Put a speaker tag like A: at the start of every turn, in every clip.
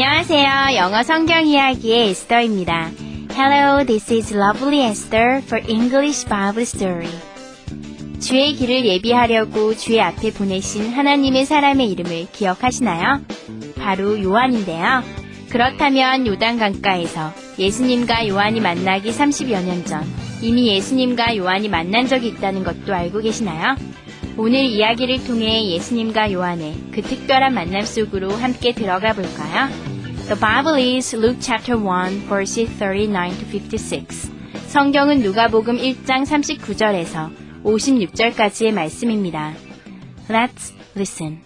A: 안녕하세요. 영어 성경 이야기의 에스더입니다. Hello, this is Lovely Esther for English Bible Story. 주의 길을 예비하려고 주의 앞에 보내신 하나님의 사람의 이름을 기억하시나요? 바로 요한인데요. 그렇다면 요단 강가에서 예수님과 요한이 만나기 30여 년 전 이미 예수님과 요한이 만난 적이 있다는 것도 알고 계시나요? 오늘 이야기를 통해 예수님과 요한의 그 특별한 만남 속으로 함께 들어가 볼까요? The Bible is Luke chapter 1 verses 39 to 56. 성경은 누가복음 1장 39절에서 56절까지의 말씀입니다. Let's listen.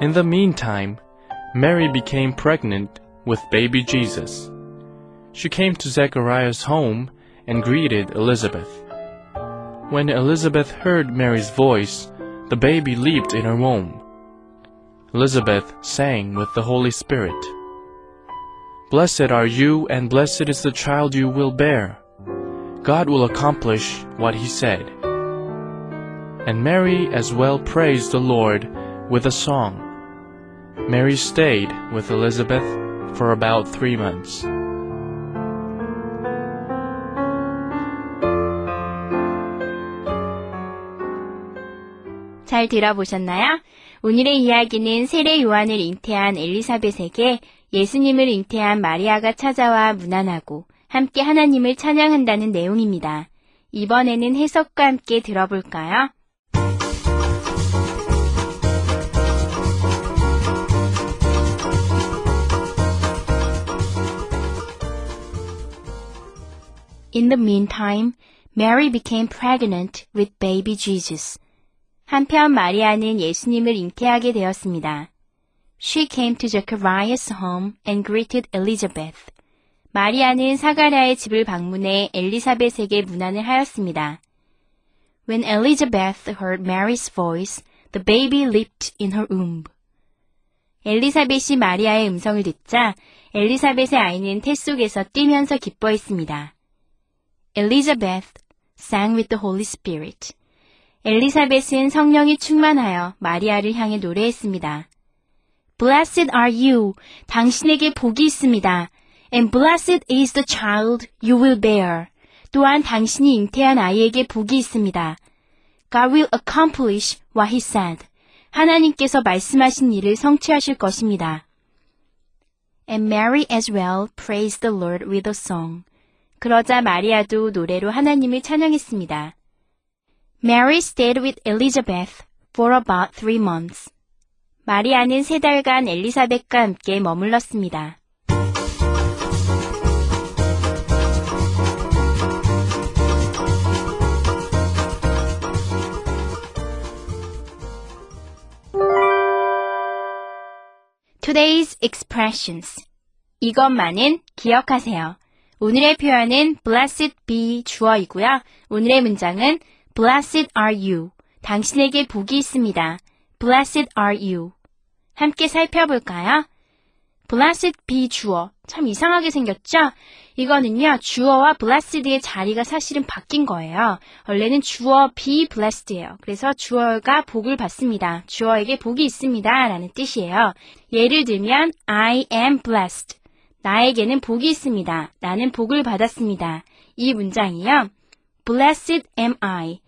B: In the meantime, Mary became pregnant with baby Jesus. She came to Zechariah's home and greeted Elizabeth. When Elizabeth heard Mary's voice, the baby leaped in her womb. Elizabeth sang with the Holy Spirit. Blessed are you, and blessed is the child you will bear. God will accomplish what he said. And Mary as well praised the Lord with a song. Mary stayed with Elizabeth for about three months.
A: 잘 들어보셨나요? 오늘의 이야기는 세례 요한을 잉태한 엘리사벳에게 예수님을 잉태한 마리아가 찾아와 문안하고 함께 하나님을 찬양한다는 내용입니다. 이번에는 해석과 함께 들어볼까요? In the meantime, Mary became pregnant with baby Jesus. 한편 마리아는 예수님을 잉태하게 되었습니다. She came to Zechariah's home and greeted Elizabeth. 마리아는 사가랴의 집을 방문해 엘리사벳에게 문안을 하였습니다. When Elizabeth heard Mary's voice, the baby leaped in her womb. 엘리사벳이 마리아의 음성을 듣자 엘리사벳의 아이는 태 속에서 뛰면서 기뻐했습니다. Elizabeth sang with the Holy Spirit. 엘리사벳은 성령이 충만하여 마리아를 향해 노래했습니다. Blessed are you. 당신에게 복이 있습니다. And blessed is the child you will bear. 또한 당신이 잉태한 아이에게 복이 있습니다. God will accomplish what he said. 하나님께서 말씀하신 일을 성취하실 것입니다. And Mary as well praised the Lord with a song. 그러자 마리아도 노래로 하나님을 찬양했습니다. Mary stayed with Elizabeth for about three months. 마리아는 세 달간 엘리사벳과 함께 머물렀습니다. Today's expressions. 이것만은 기억하세요. 오늘의 표현은 blessed be 주어이고요. 오늘의 문장은 blessed are you. 당신에게 복이 있습니다. blessed are you. 함께 살펴볼까요? blessed be 주어. 참 이상하게 생겼죠? 이거는요, 주어와 blessed의 자리가 사실은 바뀐 거예요. 원래는 주어 be blessed예요. 그래서 주어가 복을 받습니다. 주어에게 복이 있습니다. 라는 뜻이에요. 예를 들면, I am blessed. 나에게는 복이 있습니다. 나는 복을 받았습니다. 이 문장이요. Blessed am I.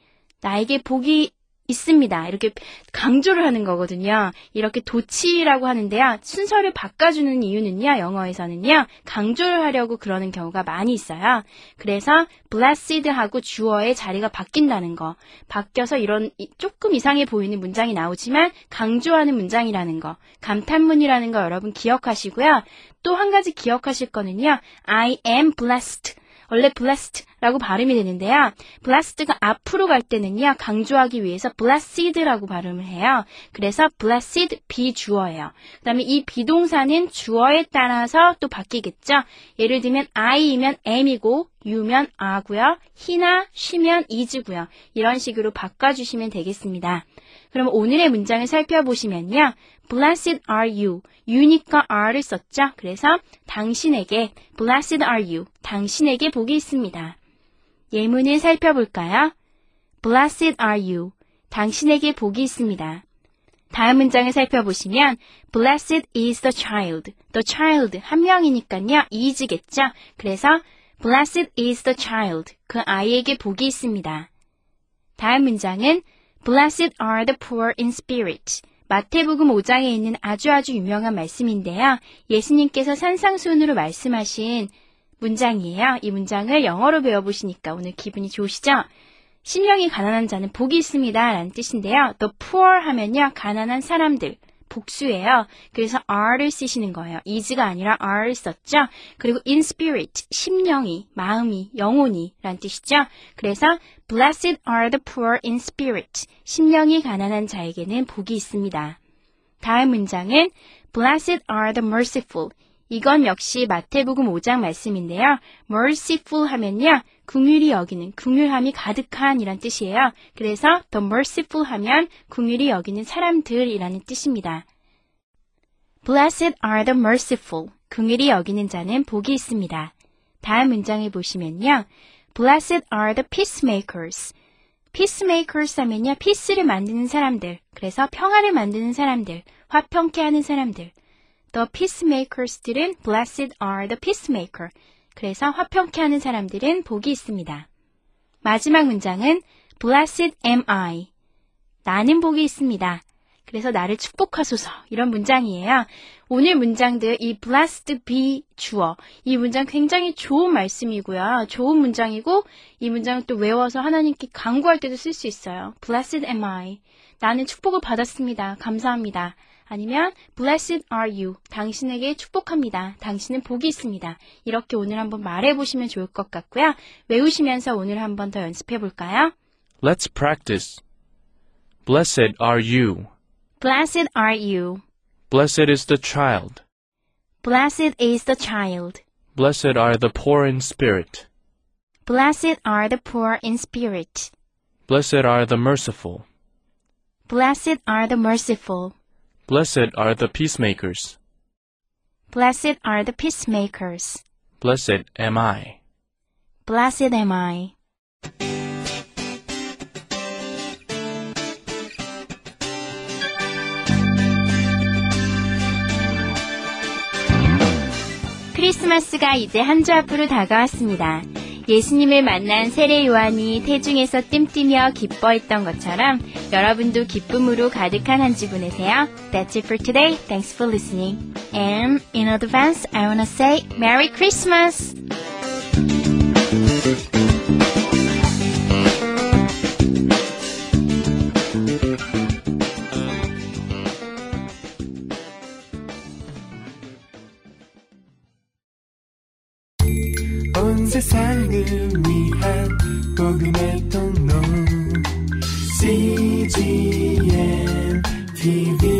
A: 나에게 복이 있습니다. 이렇게 강조를 하는 거거든요. 이렇게 도치라고 하는데요. 순서를 바꿔주는 이유는요. 영어에서는요. 강조를 하려고 그러는 경우가 많이 있어요. 그래서 blessed하고 주어의 자리가 바뀐다는 거. 바뀌어서 이런 조금 이상해 보이는 문장이 나오지만 강조하는 문장이라는 거. 감탄문이라는 거 여러분 기억하시고요. 또 한 가지 기억하실 거는요. I am blessed. 원래 blessed 라고 발음이 되는데요. blessed가 앞으로 갈 때는요. 강조하기 위해서 blessed라고 발음을 해요. 그래서 blessed 비주어예요. 그 다음에 이 비동사는 주어에 따라서 또 바뀌겠죠. 예를 들면 I이면 am이고 you면 a고요. he나 she면 is고요. 이런 식으로 바꿔주시면 되겠습니다. 그럼 오늘의 문장을 살펴보시면요. Blessed are you. you니까 are를 썼죠. 그래서 당신에게 blessed are you. 당신에게 복이 있습니다. 예문을 살펴볼까요? Blessed are you. 당신에게 복이 있습니다. 다음 문장을 살펴보시면 Blessed is the child. The child 한 명이니까요. is겠죠. 그래서 Blessed is the child. 그 아이에게 복이 있습니다. 다음 문장은 Blessed are the poor in spirit. 마태복음 5장에 있는 아주 아주 유명한 말씀인데요. 예수님께서 산상수훈으로 말씀하신 문장이에요. 이 문장을 영어로 배워보시니까 오늘 기분이 좋으시죠? 신령이 가난한 자는 복이 있습니다. 라는 뜻인데요. The poor 하면요. 가난한 사람들. 복수예요. 그래서 are를 쓰시는 거예요. is가 아니라 are를 썼죠. 그리고 in spirit, 심령이, 마음이, 영혼이 라는 뜻이죠. 그래서 blessed are the poor in spirit, 심령이 가난한 자에게는 복이 있습니다. 다음 문장은 blessed are the merciful, 이건 역시 마태복음 5장 말씀인데요. merciful 하면요. 궁휼이 여기는, 궁휼함이 가득한 이란 뜻이에요. 그래서 the merciful 하면 궁휼이 여기는 사람들이라는 뜻입니다. Blessed are the merciful. 궁휼이 여기는 자는 복이 있습니다. 다음 문장을 보시면요. Blessed are the peacemakers. peacemakers 하면요. peace를 만드는 사람들. 그래서 평화를 만드는 사람들. 화평케 하는 사람들. The peacemakers들은 blessed are the peacemaker. 그래서 화평케 하는 사람들은 복이 있습니다. 마지막 문장은 blessed am I. 나는 복이 있습니다. 그래서 나를 축복하소서 이런 문장이에요. 오늘 문장들 이 blessed be 주어 이 문장 굉장히 좋은 말씀이고요. 좋은 문장이고 이 문장을 또 외워서 하나님께 강구할 때도 쓸 수 있어요. blessed am I. 나는 축복을 받았습니다. 감사합니다. 아니면 blessed are you. 당신에게 축복합니다. 당신은 복이 있습니다. 이렇게 오늘 한번 말해 보시면 좋을 것 같고요. 외우시면서 오늘 한번 더 연습해 볼까요?
B: Let's practice. Blessed are you.
A: Blessed are you.
B: Blessed is the child.
A: Blessed is the child.
B: Blessed are the poor in spirit.
A: Blessed are the poor in spirit.
B: Blessed are the merciful.
A: Blessed are the merciful.
B: Blessed are the peacemakers.
A: Blessed are the peacemakers.
B: Blessed am I.
A: Blessed am I. 크리스마스가 이제 한 주 앞으로 다가왔습니다. 예수님을 만난 세례 요한이 태중에서 뜀뛰며 기뻐했던 것처럼 여러분도 기쁨으로 가득한 한 주 보내세요. That's it for today. Thanks for listening. And in advance, I wanna say Merry Christmas!
C: 온 세상을 위한 복음의 통 TV